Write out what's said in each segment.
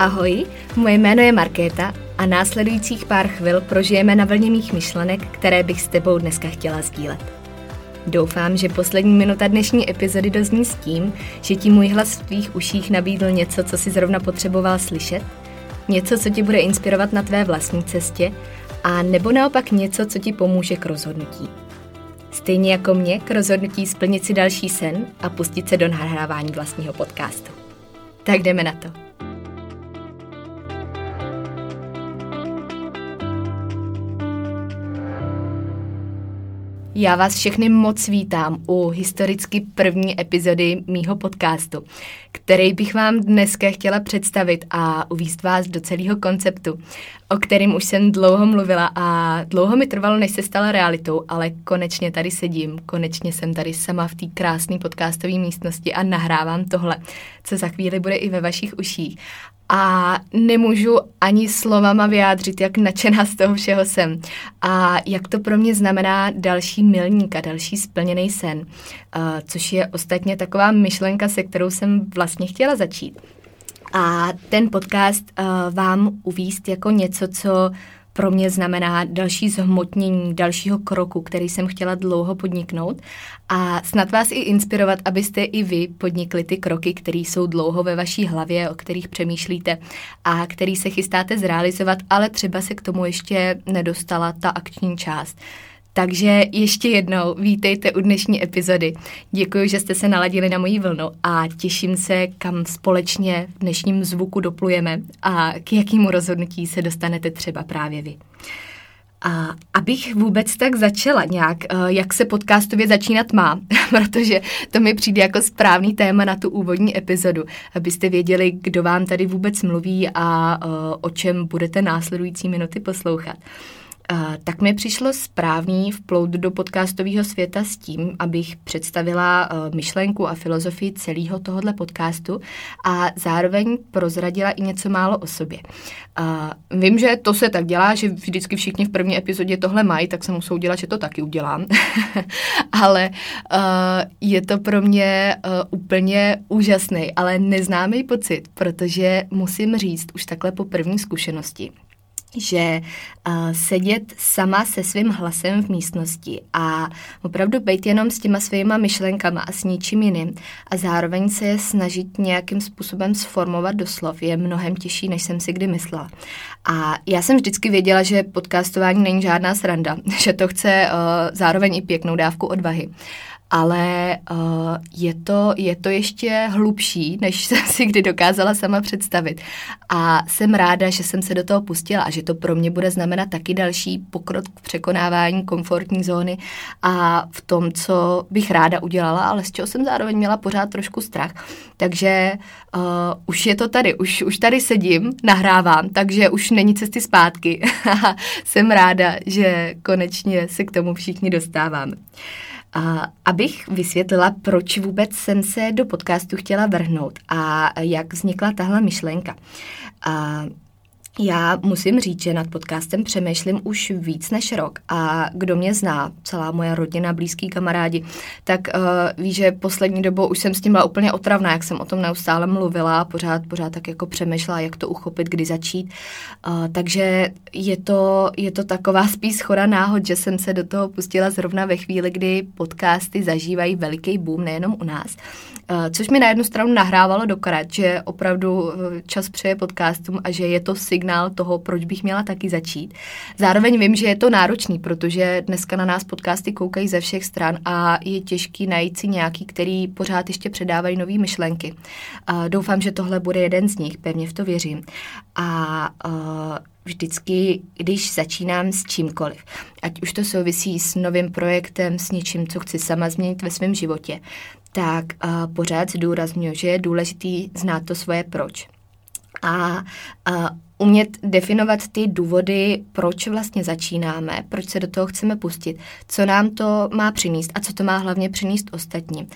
Ahoj, moje jméno je Markéta a následujících pár chvil prožijeme na vlně mých myšlenek, které bych s tebou dneska chtěla sdílet. Doufám, že poslední minuta dnešní epizody dozní s tím, že ti můj hlas v tvých uších nabídl něco, co si zrovna potřeboval slyšet, něco, co ti bude inspirovat na tvé vlastní cestě, a nebo naopak něco, co ti pomůže k rozhodnutí. Stejně jako mě k rozhodnutí splnit si další sen a pustit se do nahrávání vlastního podcastu. Tak jdeme na to. Já vás všechny moc vítám u historicky první epizody mýho podcastu, který bych vám dneska chtěla představit a uvízt vás do celého konceptu, o kterým už jsem dlouho mluvila a dlouho mi trvalo, než se stala realitou, ale konečně tady sedím, konečně jsem tady sama v té krásné podcastové místnosti a nahrávám tohle, co za chvíli bude i ve vašich uších a nemůžu ani slovama vyjádřit, jak nadšená z toho všeho jsem a jak to pro mě znamená další milník a další splněný sen, uh, což je ostatně taková myšlenka, se kterou jsem vlastně chtěla začít. A ten podcast uh, vám uvíst jako něco, co pro mě znamená další zhmotnění dalšího kroku, který jsem chtěla dlouho podniknout a snad vás i inspirovat, abyste i vy podnikli ty kroky, které jsou dlouho ve vaší hlavě, o kterých přemýšlíte a který se chystáte zrealizovat, ale třeba se k tomu ještě nedostala ta akční část. Takže ještě jednou vítejte u dnešní epizody. Děkuji, že jste se naladili na moji vlnu a těším se, kam společně v dnešním zvuku doplujeme a k jakému rozhodnutí se dostanete třeba právě vy. A abych vůbec tak začala nějak, eh, jak se podcastově začínat má, protože to mi přijde jako správný téma na tu úvodní epizodu, abyste věděli, kdo vám tady vůbec mluví a eh, o čem budete následující minuty poslouchat tak mi přišlo správný vplout do podcastového světa s tím, abych představila uh, myšlenku a filozofii celého tohohle podcastu a zároveň prozradila i něco málo o sobě. Vím, že to se tak dělá, že vždycky všichni v první epizodě tohle mají, tak jsem musou dělat, že to taky udělám. ale uh, je to pro mě uh, úplně úžasný, ale neznámý pocit, protože musím říct už takhle po první zkušenosti, že uh, sedět sama se svým hlasem v místnosti a opravdu být jenom s těma svýma myšlenkama a s ničím jiným a zároveň se je snažit nějakým způsobem sformovat do slov je mnohem těžší, než jsem si kdy myslela. A já jsem vždycky věděla, že podcastování není žádná sranda, že to chce uh, zároveň i pěknou dávku odvahy ale uh, je, to, je to ještě hlubší, než jsem si kdy dokázala sama představit. A jsem ráda, že jsem se do toho pustila a že to pro mě bude znamenat taky další pokrok v překonávání komfortní zóny a v tom, co bych ráda udělala, ale z čeho jsem zároveň měla pořád trošku strach. Takže uh, už je to tady, už, už tady sedím, nahrávám, takže už není cesty zpátky. jsem ráda, že konečně se k tomu všichni dostáváme. A abych vysvětlila, proč vůbec jsem se do podcastu chtěla vrhnout a jak vznikla tahle myšlenka. A já musím říct, že nad podcastem přemýšlím už víc než rok a kdo mě zná, celá moje rodina, blízký kamarádi, tak uh, ví, že poslední dobou už jsem s tím byla úplně otravná, jak jsem o tom neustále mluvila pořád, pořád tak jako přemýšlela, jak to uchopit, kdy začít. Uh, takže je to, je to taková spíš schoda náhod, že jsem se do toho pustila zrovna ve chvíli, kdy podcasty zažívají veliký boom nejenom u nás. Uh, což mi na jednu stranu nahrávalo do karet, že opravdu čas přeje podcastům a že je to signál, signál toho, proč bych měla taky začít. Zároveň vím, že je to náročný, protože dneska na nás podcasty koukají ze všech stran a je těžký najít si nějaký, který pořád ještě předávají nové myšlenky. A doufám, že tohle bude jeden z nich, pevně v to věřím. A uh, vždycky, když začínám s čímkoliv, ať už to souvisí s novým projektem, s něčím, co chci sama změnit ve svém životě, tak uh, pořád zdůraznuju, že je důležitý znát to svoje proč a, a umět definovat ty důvody, proč vlastně začínáme, proč se do toho chceme pustit, co nám to má přinést a co to má hlavně přinést ostatním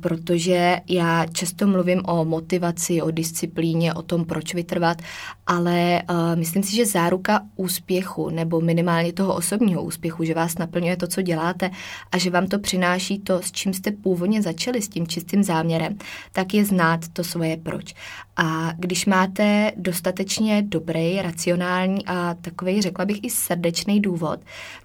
protože já často mluvím o motivaci, o disciplíně, o tom, proč vytrvat, ale myslím si, že záruka úspěchu nebo minimálně toho osobního úspěchu, že vás naplňuje to, co děláte a že vám to přináší to, s čím jste původně začali, s tím čistým záměrem, tak je znát to svoje proč. A když máte dostatečně dobrý, racionální a takový, řekla bych, i srdečný důvod,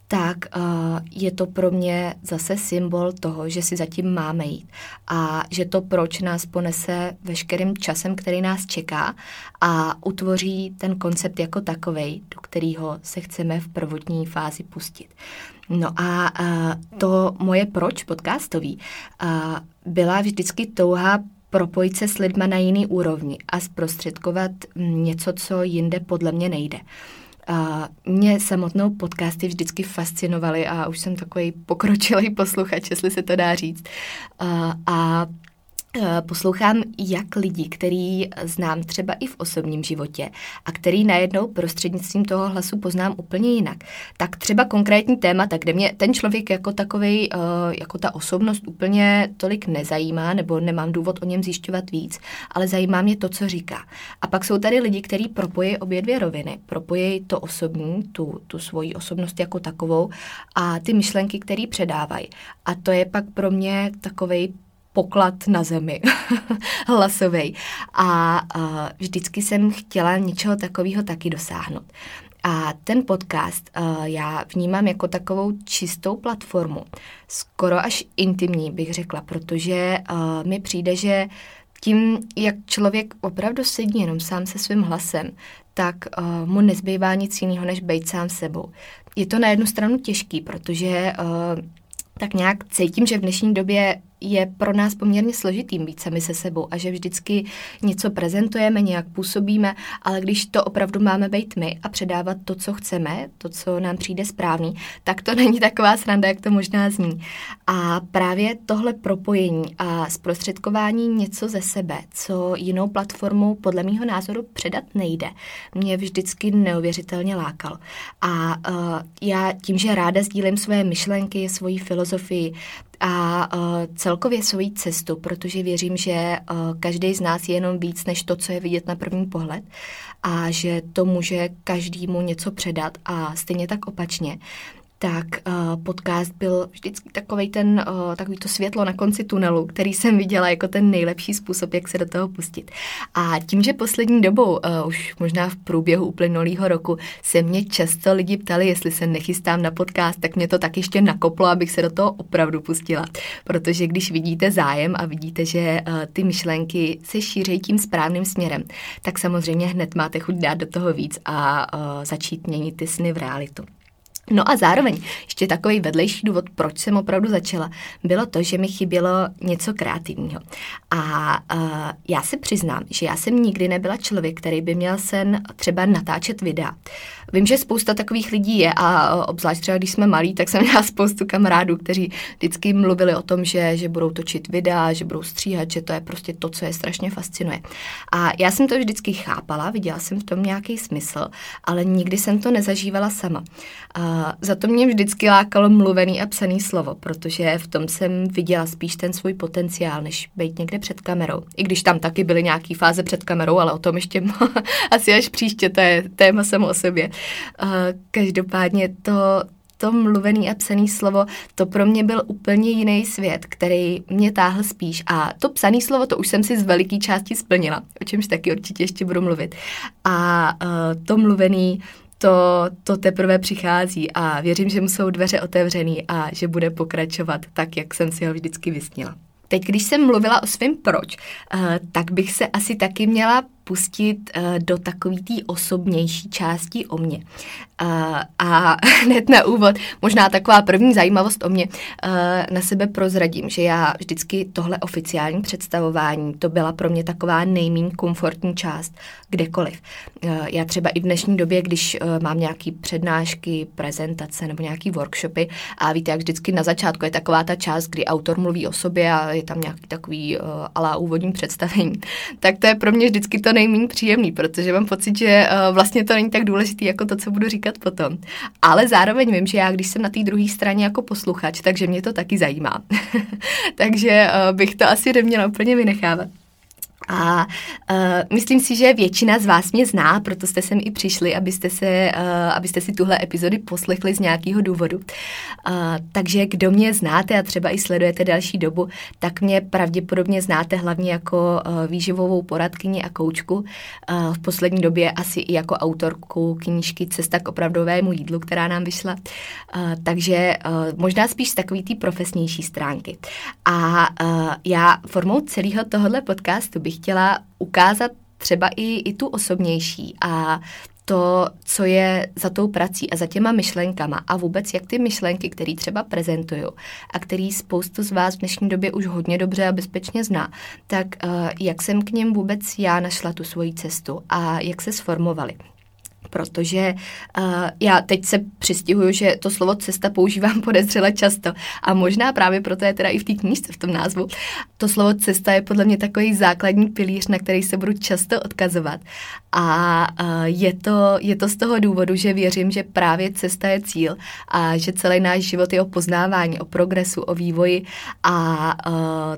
tak uh, je to pro mě zase symbol toho, že si zatím máme jít a že to proč nás ponese veškerým časem, který nás čeká a utvoří ten koncept jako takovej, do kterého se chceme v prvotní fázi pustit. No a uh, to moje proč podcastový uh, byla vždycky touha propojit se s lidma na jiný úrovni a zprostředkovat něco, co jinde podle mě nejde. A mě samotnou podcasty vždycky fascinovaly a už jsem takový pokročilý posluchač, jestli se to dá říct. A, a poslouchám jak lidi, který znám třeba i v osobním životě a který najednou prostřednictvím toho hlasu poznám úplně jinak. Tak třeba konkrétní témata, kde mě ten člověk jako takový, eh, jako ta osobnost úplně tolik nezajímá, nebo nemám důvod o něm zjišťovat víc, ale zajímá mě to, co říká. A pak jsou tady lidi, kteří propojí obě dvě roviny. Propojí to osobní, tu, tu svoji osobnost jako takovou a ty myšlenky, které předávají. A to je pak pro mě takový poklad na zemi, hlasovej. A, a vždycky jsem chtěla něčeho takového taky dosáhnout. A ten podcast uh, já vnímám jako takovou čistou platformu, skoro až intimní bych řekla, protože uh, mi přijde, že tím, jak člověk opravdu sedí jenom sám se svým hlasem, tak uh, mu nezbývá nic jiného, než být sám sebou. Je to na jednu stranu těžký, protože uh, tak nějak cítím, že v dnešní době je pro nás poměrně složitým být sami se sebou a že vždycky něco prezentujeme, nějak působíme, ale když to opravdu máme být my a předávat to, co chceme, to, co nám přijde správný, tak to není taková sranda, jak to možná zní. A právě tohle propojení a zprostředkování něco ze sebe, co jinou platformou podle mýho názoru předat nejde, mě vždycky neuvěřitelně lákal. A uh, já tím, že ráda sdílím své myšlenky, svoji filozofii, a uh, celkově svoji cestu, protože věřím, že uh, každý z nás je jenom víc než to, co je vidět na první pohled a že to může každému něco předat a stejně tak opačně tak uh, podcast byl vždycky takový ten, uh, takový to světlo na konci tunelu, který jsem viděla jako ten nejlepší způsob, jak se do toho pustit. A tím, že poslední dobou, uh, už možná v průběhu uplynulého roku, se mě často lidi ptali, jestli se nechystám na podcast, tak mě to tak ještě nakoplo, abych se do toho opravdu pustila. Protože když vidíte zájem a vidíte, že uh, ty myšlenky se šíří tím správným směrem, tak samozřejmě hned máte chuť dát do toho víc a uh, začít měnit ty sny v realitu. No a zároveň ještě takový vedlejší důvod, proč jsem opravdu začala, bylo to, že mi chybělo něco kreativního. A uh, já se přiznám, že já jsem nikdy nebyla člověk, který by měl sen třeba natáčet videa. Vím, že spousta takových lidí je a obzvlášť třeba když jsme malí, tak jsem měla spoustu kamarádů, kteří vždycky mluvili o tom, že, že budou točit videa, že budou stříhat, že to je prostě to, co je strašně fascinuje. A já jsem to vždycky chápala, viděla jsem v tom nějaký smysl, ale nikdy jsem to nezažívala sama. Uh, za to mě vždycky lákalo mluvený a psaný slovo, protože v tom jsem viděla spíš ten svůj potenciál, než být někde před kamerou. I když tam taky byly nějaký fáze před kamerou, ale o tom ještě asi až příště, to je téma samo o sobě. Uh, každopádně to, to mluvený a psaný slovo, to pro mě byl úplně jiný svět, který mě táhl spíš. A to psaný slovo, to už jsem si z veliký části splnila, o čemž taky určitě ještě budu mluvit. A uh, to mluvený, to, to teprve přichází a věřím, že mu jsou dveře otevřený a že bude pokračovat tak, jak jsem si ho vždycky vysnila. Teď, když jsem mluvila o svém proč, uh, tak bych se asi taky měla pustit uh, do takové té osobnější části o mě. Uh, a hned na úvod, možná taková první zajímavost o mě, uh, na sebe prozradím, že já vždycky tohle oficiální představování, to byla pro mě taková nejméně komfortní část kdekoliv. Já třeba i v dnešní době, když mám nějaký přednášky, prezentace nebo nějaký workshopy a víte, jak vždycky na začátku je taková ta část, kdy autor mluví o sobě a je tam nějaký takový uh, alá úvodní představení, tak to je pro mě vždycky to nejméně příjemný, protože mám pocit, že uh, vlastně to není tak důležité jako to, co budu říkat potom. Ale zároveň vím, že já, když jsem na té druhé straně jako posluchač, takže mě to taky zajímá. takže uh, bych to asi neměla úplně vynechávat. A uh, myslím si, že většina z vás mě zná, proto jste sem i přišli, abyste, se, uh, abyste si tuhle epizody poslechli z nějakého důvodu. Uh, takže kdo mě znáte a třeba i sledujete další dobu, tak mě pravděpodobně znáte hlavně jako uh, výživovou poradkyni a koučku. Uh, v poslední době asi i jako autorku knížky Cesta k opravdovému jídlu, která nám vyšla. Uh, takže uh, možná spíš z takový té profesnější stránky. A uh, já formou celého tohohle podcastu bych chtěla ukázat třeba i, i tu osobnější a to, co je za tou prací a za těma myšlenkama a vůbec jak ty myšlenky, které třeba prezentuju a který spoustu z vás v dnešní době už hodně dobře a bezpečně zná, tak uh, jak jsem k něm vůbec já našla tu svoji cestu a jak se sformovaly protože uh, já teď se přistihuju, že to slovo cesta používám podezřele často. A možná právě proto je teda i v té knížce v tom názvu. To slovo cesta je podle mě takový základní pilíř, na který se budu často odkazovat. A uh, je, to, je to z toho důvodu, že věřím, že právě cesta je cíl a že celý náš život je o poznávání, o progresu, o vývoji. A uh,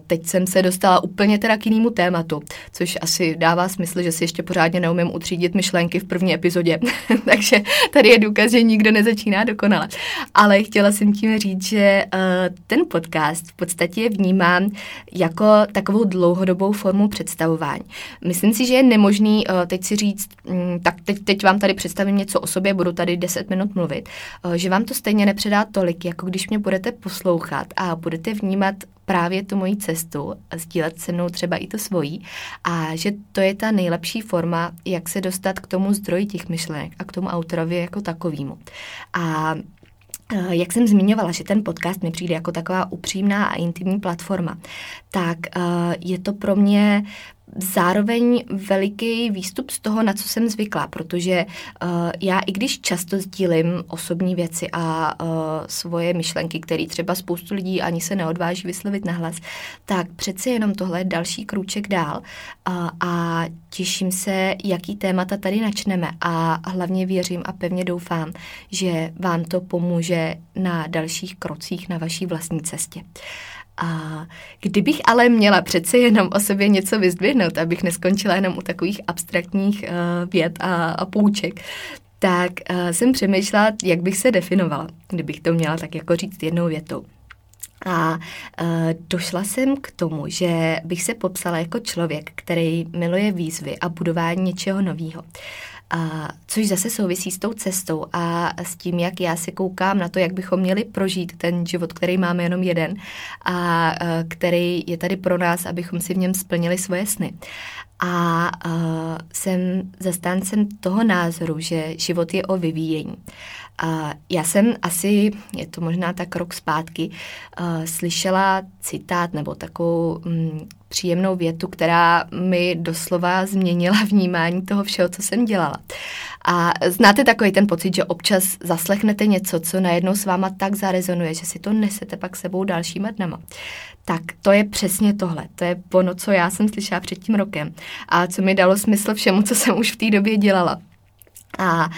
teď jsem se dostala úplně teda k jinému tématu, což asi dává smysl, že si ještě pořádně neumím utřídit myšlenky v první epizodě Takže tady je důkaz, že nikdo nezačíná dokonale. Ale chtěla jsem tím říct, že uh, ten podcast v podstatě vnímám jako takovou dlouhodobou formu představování. Myslím si, že je nemožný uh, teď si říct, um, tak teď, teď vám tady představím něco o sobě, budu tady 10 minut mluvit, uh, že vám to stejně nepředá tolik, jako když mě budete poslouchat a budete vnímat právě tu moji cestu sdílet se mnou třeba i to svojí a že to je ta nejlepší forma, jak se dostat k tomu zdroji těch myšlenek a k tomu autorovi jako takovýmu. A eh, jak jsem zmiňovala, že ten podcast mi přijde jako taková upřímná a intimní platforma, tak uh, je to pro mě zároveň veliký výstup z toho, na co jsem zvykla, protože uh, já i když často sdílím osobní věci a uh, svoje myšlenky, které třeba spoustu lidí ani se neodváží vyslovit nahlas, tak přece jenom tohle je další krůček dál uh, a těším se, jaký témata tady načneme a hlavně věřím a pevně doufám, že vám to pomůže na dalších krocích na vaší vlastní cestě. A kdybych ale měla přece jenom o sobě něco vyzdvihnout, abych neskončila jenom u takových abstraktních uh, věd a, a půjček, tak uh, jsem přemýšlela, jak bych se definovala, kdybych to měla tak jako říct jednou větou. A uh, došla jsem k tomu, že bych se popsala jako člověk, který miluje výzvy a budování něčeho nového. A, což zase souvisí s tou cestou a s tím, jak já se koukám na to, jak bychom měli prožít ten život, který máme jenom jeden a, a který je tady pro nás, abychom si v něm splnili svoje sny. A, a jsem zastáncem toho názoru, že život je o vyvíjení. Já jsem asi, je to možná tak rok zpátky, uh, slyšela citát nebo takovou um, příjemnou větu, která mi doslova změnila vnímání toho všeho, co jsem dělala. A znáte takový ten pocit, že občas zaslechnete něco, co najednou s váma tak zarezonuje, že si to nesete pak sebou dalšíma dnama. Tak to je přesně tohle. To je ono, co já jsem slyšela před tím rokem a co mi dalo smysl všemu, co jsem už v té době dělala. A uh,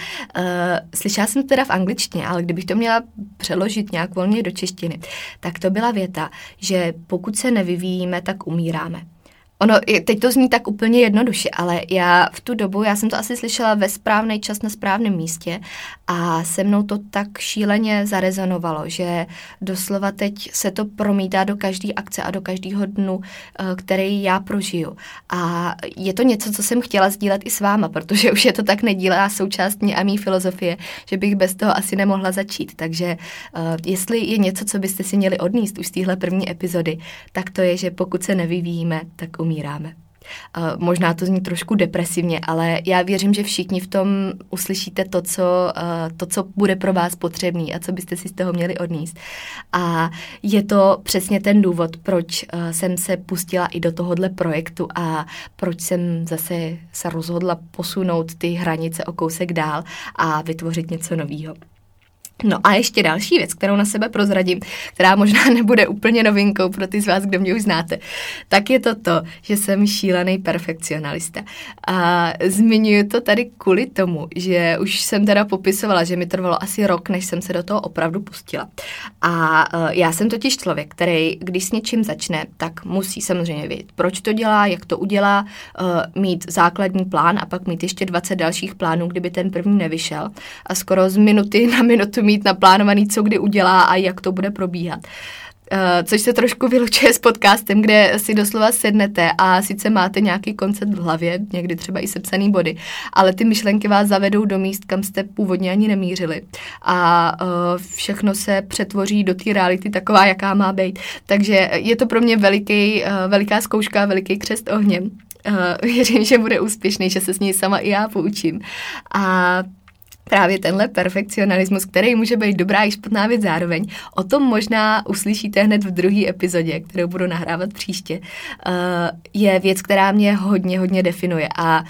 slyšela jsem to teda v angličtině, ale kdybych to měla přeložit nějak volně do češtiny, tak to byla věta, že pokud se nevyvíjíme, tak umíráme. Ono, teď to zní tak úplně jednoduše, ale já v tu dobu, já jsem to asi slyšela ve správný čas na správném místě a se mnou to tak šíleně zarezonovalo, že doslova teď se to promítá do každé akce a do každého dnu, eh, který já prožiju. A je to něco, co jsem chtěla sdílet i s váma, protože už je to tak nedílá součást mě a mý filozofie, že bych bez toho asi nemohla začít. Takže uh, jestli je něco, co byste si měli odníst už z téhle první epizody, tak to je, že pokud se nevyvíjíme, tak umíráme. Možná to zní trošku depresivně, ale já věřím, že všichni v tom uslyšíte to, co, to, co bude pro vás potřebný a co byste si z toho měli odníst. A je to přesně ten důvod, proč jsem se pustila i do tohohle projektu a proč jsem zase se rozhodla posunout ty hranice o kousek dál a vytvořit něco nového. No a ještě další věc, kterou na sebe prozradím, která možná nebude úplně novinkou pro ty z vás, kdo mě už znáte, tak je to to, že jsem šílený perfekcionalista. A zmiňuji to tady kvůli tomu, že už jsem teda popisovala, že mi trvalo asi rok, než jsem se do toho opravdu pustila. A uh, já jsem totiž člověk, který, když s něčím začne, tak musí samozřejmě vědět, proč to dělá, jak to udělá, uh, mít základní plán a pak mít ještě 20 dalších plánů, kdyby ten první nevyšel. A skoro z minuty na minutu mít naplánovaný, co kdy udělá a jak to bude probíhat. Uh, což se trošku vylučuje s podcastem, kde si doslova sednete a sice máte nějaký koncept v hlavě, někdy třeba i sepsaný body, ale ty myšlenky vás zavedou do míst, kam jste původně ani nemířili. A uh, všechno se přetvoří do té reality taková, jaká má být. Takže je to pro mě veliký, uh, veliká zkouška, veliký křest ohněm. Uh, věřím, že bude úspěšný, že se s ní sama i já poučím. A právě tenhle perfekcionalismus, který může být dobrá i špatná věc zároveň. O tom možná uslyšíte hned v druhé epizodě, kterou budu nahrávat příště. Uh, je věc, která mě hodně, hodně definuje a uh,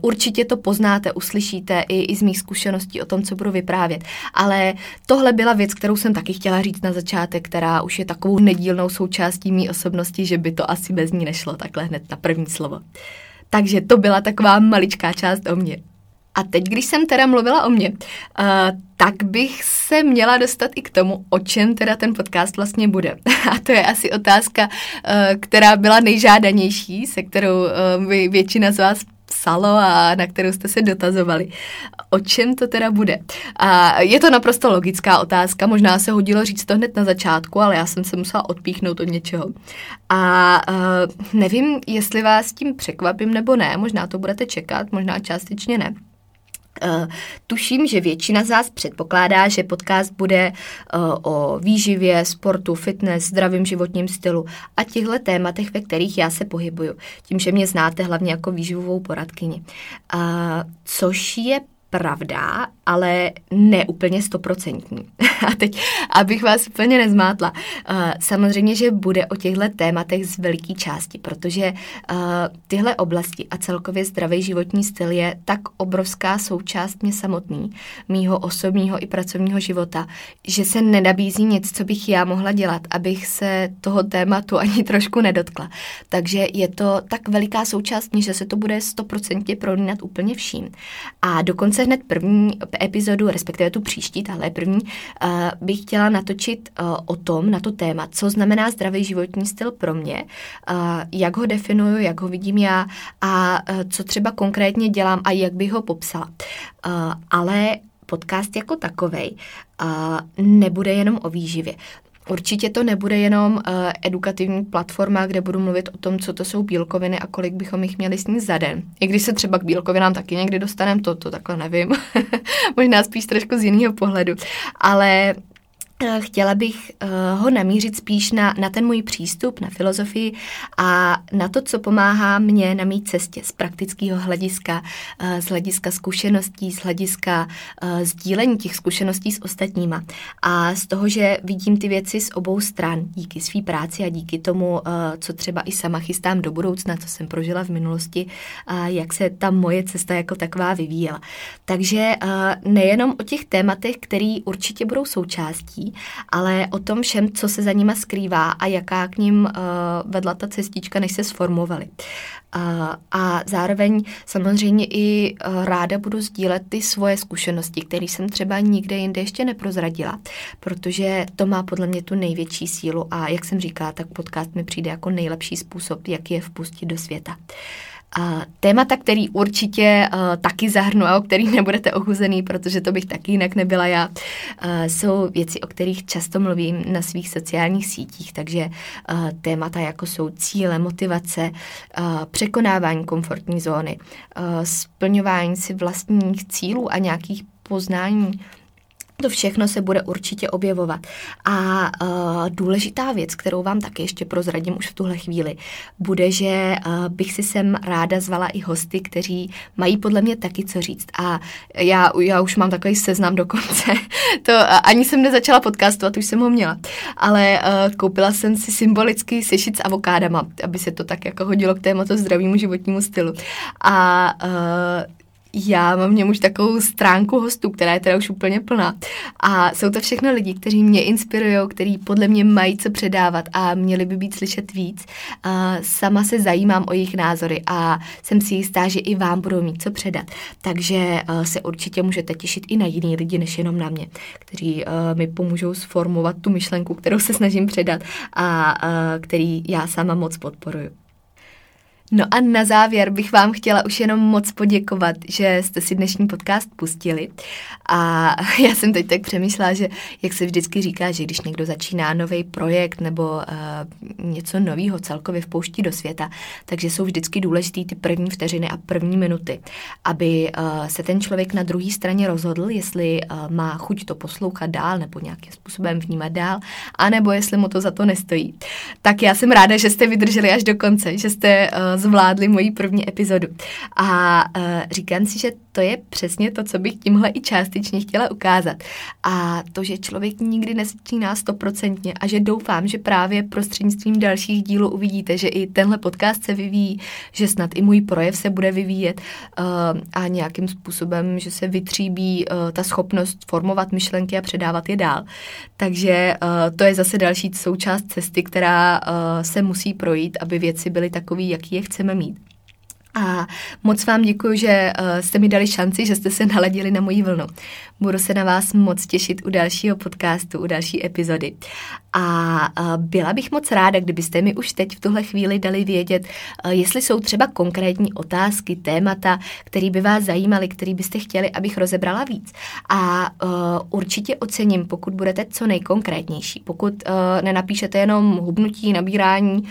určitě to poznáte, uslyšíte i, i z mých zkušeností o tom, co budu vyprávět. Ale tohle byla věc, kterou jsem taky chtěla říct na začátek, která už je takovou nedílnou součástí mý osobnosti, že by to asi bez ní nešlo takhle hned na první slovo. Takže to byla taková maličká část o mě. A teď, když jsem teda mluvila o mě, uh, tak bych se měla dostat i k tomu, o čem teda ten podcast vlastně bude. A to je asi otázka, uh, která byla nejžádanější, se kterou uh, většina z vás psalo a na kterou jste se dotazovali. O čem to teda bude? A je to naprosto logická otázka, možná se hodilo říct to hned na začátku, ale já jsem se musela odpíchnout od něčeho. A uh, nevím, jestli vás tím překvapím nebo ne, možná to budete čekat, možná částečně ne. Uh, tuším, že většina z vás předpokládá, že podcast bude uh, o výživě, sportu, fitness, zdravém životním stylu a těchto tématech, ve kterých já se pohybuju. Tím, že mě znáte hlavně jako výživovou poradkyni. Uh, což je pravda, ale ne úplně stoprocentní. A teď, abych vás úplně nezmátla, uh, samozřejmě, že bude o těchto tématech z veliké části, protože uh, tyhle oblasti a celkově zdravý životní styl je tak obrovská součást mě samotný, mýho osobního i pracovního života, že se nedabízí nic, co bych já mohla dělat, abych se toho tématu ani trošku nedotkla. Takže je to tak veliká součást mě, že se to bude stoprocentně prolínat úplně vším. A dokonce hned první epizodu, respektive tu příští, tahle první, uh, bych chtěla natočit uh, o tom, na to téma, co znamená zdravý životní styl pro mě, uh, jak ho definuju, jak ho vidím já a co třeba konkrétně dělám a jak bych ho popsala. Ale podcast jako takovej nebude jenom o výživě. Určitě to nebude jenom uh, edukativní platforma, kde budu mluvit o tom, co to jsou bílkoviny a kolik bychom jich měli sníst za den. I když se třeba k bílkovinám taky někdy dostaneme, to, to takhle nevím. Možná spíš trošku z jiného pohledu. Ale chtěla bych uh, ho namířit spíš na, na ten můj přístup, na filozofii a na to, co pomáhá mě na mý cestě z praktického hlediska, uh, z hlediska zkušeností, z hlediska sdílení těch zkušeností s ostatníma a z toho, že vidím ty věci z obou stran díky své práci a díky tomu, co třeba i sama chystám do budoucna, co jsem prožila v minulosti, uh, jak se ta moje cesta jako taková vyvíjela. Takže nejenom o těch tématech, které určitě budou součástí, ale o tom všem, co se za nima skrývá a jaká k ním uh, vedla ta cestička, než se sformovaly. Uh, a zároveň samozřejmě i uh, ráda budu sdílet ty svoje zkušenosti, které jsem třeba nikde jinde ještě neprozradila, protože to má podle mě tu největší sílu a jak jsem říkala, tak podcast mi přijde jako nejlepší způsob, jak je vpustit do světa. Uh, a témata, který určitě uh, taky zahrnu a o kterých nebudete ochuzený, protože to bych taky jinak nebyla já, uh, jsou věci, o kterých často mluvím na svých sociálních sítích, takže uh, témata jako jsou cíle, motivace, uh, překonávání komfortní zóny, uh, splňování si vlastních cílů a nějakých poznání to všechno se bude určitě objevovat. A uh, důležitá věc, kterou vám taky ještě prozradím už v tuhle chvíli, bude, že uh, bych si sem ráda zvala i hosty, kteří mají podle mě taky co říct. A já, já už mám takový seznam dokonce. to uh, ani jsem nezačala podcastovat, už jsem ho měla. Ale uh, koupila jsem si symbolický sešit s avokádama, aby se to tak jako hodilo k tématu zdravému životnímu stylu. A uh, já mám v něm už takovou stránku hostů, která je teda už úplně plná. A jsou to všechno lidi, kteří mě inspirují, kteří podle mě mají co předávat a měli by být slyšet víc. A sama se zajímám o jejich názory a jsem si jistá, že i vám budou mít co předat. Takže se určitě můžete těšit i na jiný lidi, než jenom na mě, kteří mi pomůžou sformovat tu myšlenku, kterou se snažím předat a který já sama moc podporuju. No a na závěr bych vám chtěla už jenom moc poděkovat, že jste si dnešní podcast pustili. A já jsem teď tak přemýšlela, že jak se vždycky říká, že když někdo začíná nový projekt nebo uh, něco nového celkově vpouští do světa, takže jsou vždycky důležité ty první vteřiny a první minuty, aby uh, se ten člověk na druhé straně rozhodl, jestli uh, má chuť to poslouchat dál nebo nějakým způsobem vnímat dál, anebo jestli mu to za to nestojí. Tak já jsem ráda, že jste vydrželi až do konce, že jste uh, zvládli moji první epizodu. A uh, říkám si, že to je přesně to, co bych tímhle i částečně chtěla ukázat. A to, že člověk nikdy nezačíná stoprocentně a že doufám, že právě prostřednictvím dalších dílů uvidíte, že i tenhle podcast se vyvíjí, že snad i můj projev se bude vyvíjet uh, a nějakým způsobem, že se vytříbí uh, ta schopnost formovat myšlenky a předávat je dál. Takže to je zase další součást cesty, která se musí projít, aby věci byly takové, jaký je chceme mít. A moc vám děkuji, že uh, jste mi dali šanci, že jste se naladili na moji vlnu. Budu se na vás moc těšit u dalšího podcastu, u další epizody. A byla bych moc ráda, kdybyste mi už teď v tuhle chvíli dali vědět, jestli jsou třeba konkrétní otázky, témata, které by vás zajímaly, které byste chtěli, abych rozebrala víc. A uh, určitě ocením, pokud budete co nejkonkrétnější. Pokud uh, nenapíšete jenom hubnutí, nabírání uh,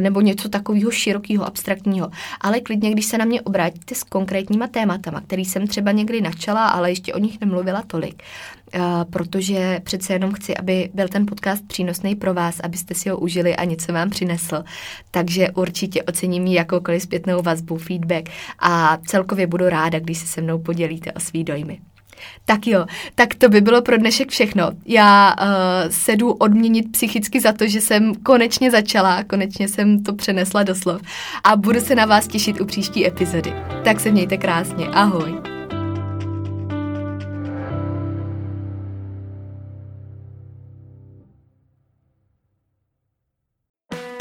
nebo něco takového širokého, abstraktního, ale klidně, když se na mě obrátíte s konkrétníma tématama, který jsem třeba někdy načala, ale ještě o nich nemluvila tolik, protože přece jenom chci, aby byl ten podcast přínosný pro vás, abyste si ho užili a něco vám přinesl. Takže určitě ocením jakoukoliv zpětnou vazbu, feedback a celkově budu ráda, když se se mnou podělíte o svý dojmy. Tak jo, tak to by bylo pro dnešek všechno. Já uh, se jdu odměnit psychicky za to, že jsem konečně začala, konečně jsem to přenesla do slov a budu se na vás těšit u příští epizody. Tak se mějte krásně, ahoj.